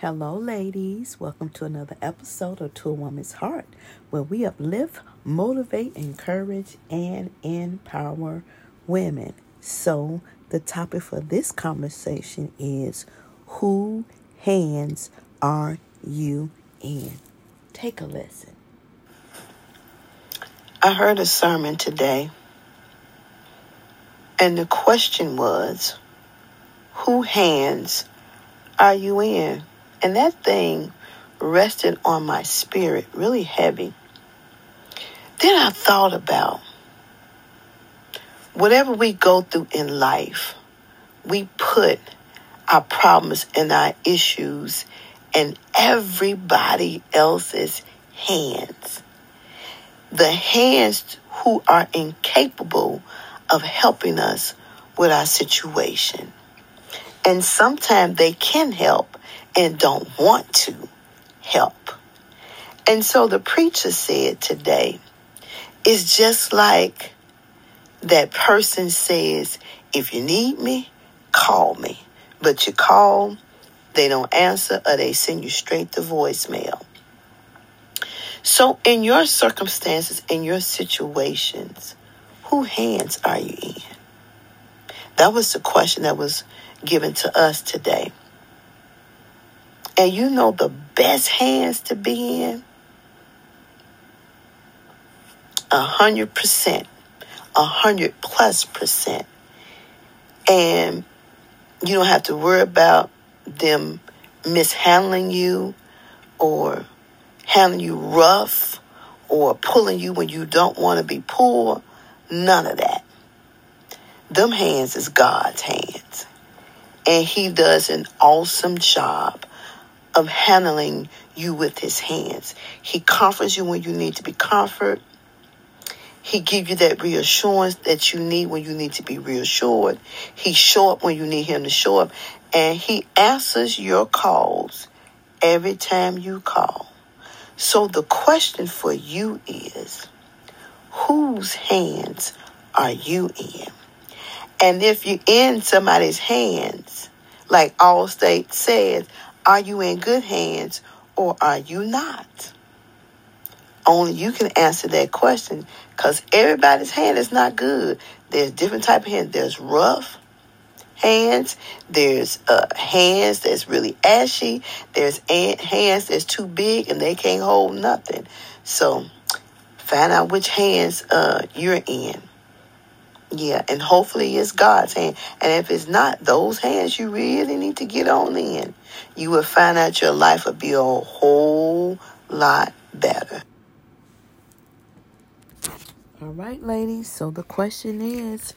Hello, ladies. Welcome to another episode of To a Woman's Heart, where we uplift, motivate, encourage, and empower women. So, the topic for this conversation is Who hands are you in? Take a listen. I heard a sermon today, and the question was, Who hands are you in? And that thing rested on my spirit really heavy. Then I thought about whatever we go through in life, we put our problems and our issues in everybody else's hands. The hands who are incapable of helping us with our situation. And sometimes they can help, and don't want to help. And so the preacher said today, it's just like that person says, if you need me, call me. But you call, they don't answer, or they send you straight to voicemail. So, in your circumstances, in your situations, who hands are you in? That was the question that was given to us today. And you know the best hands to be in? A hundred percent. A hundred plus percent. And you don't have to worry about them mishandling you or handling you rough or pulling you when you don't want to be pulled. None of that. Them hands is God's hands. And He does an awesome job of handling you with his hands. He comforts you when you need to be comforted. He give you that reassurance that you need when you need to be reassured. He show up when you need him to show up. And he answers your calls every time you call. So the question for you is, whose hands are you in? And if you're in somebody's hands, like Allstate says, are you in good hands or are you not? Only you can answer that question because everybody's hand is not good. There's different type of hands. There's rough hands. There's uh, hands that's really ashy. There's hands that's too big and they can't hold nothing. So find out which hands uh, you're in. Yeah, and hopefully it's God's hand. And if it's not those hands, you really need to get on in. You will find out your life will be a whole lot better. All right, ladies. So the question is,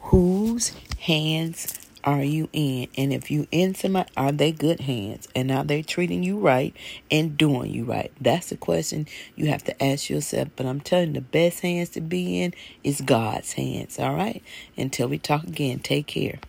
whose hands are you in? And if you in somebody, are they good hands? And are they treating you right and doing you right? That's the question you have to ask yourself. But I'm telling you, the best hands to be in is God's hands. All right. Until we talk again, take care.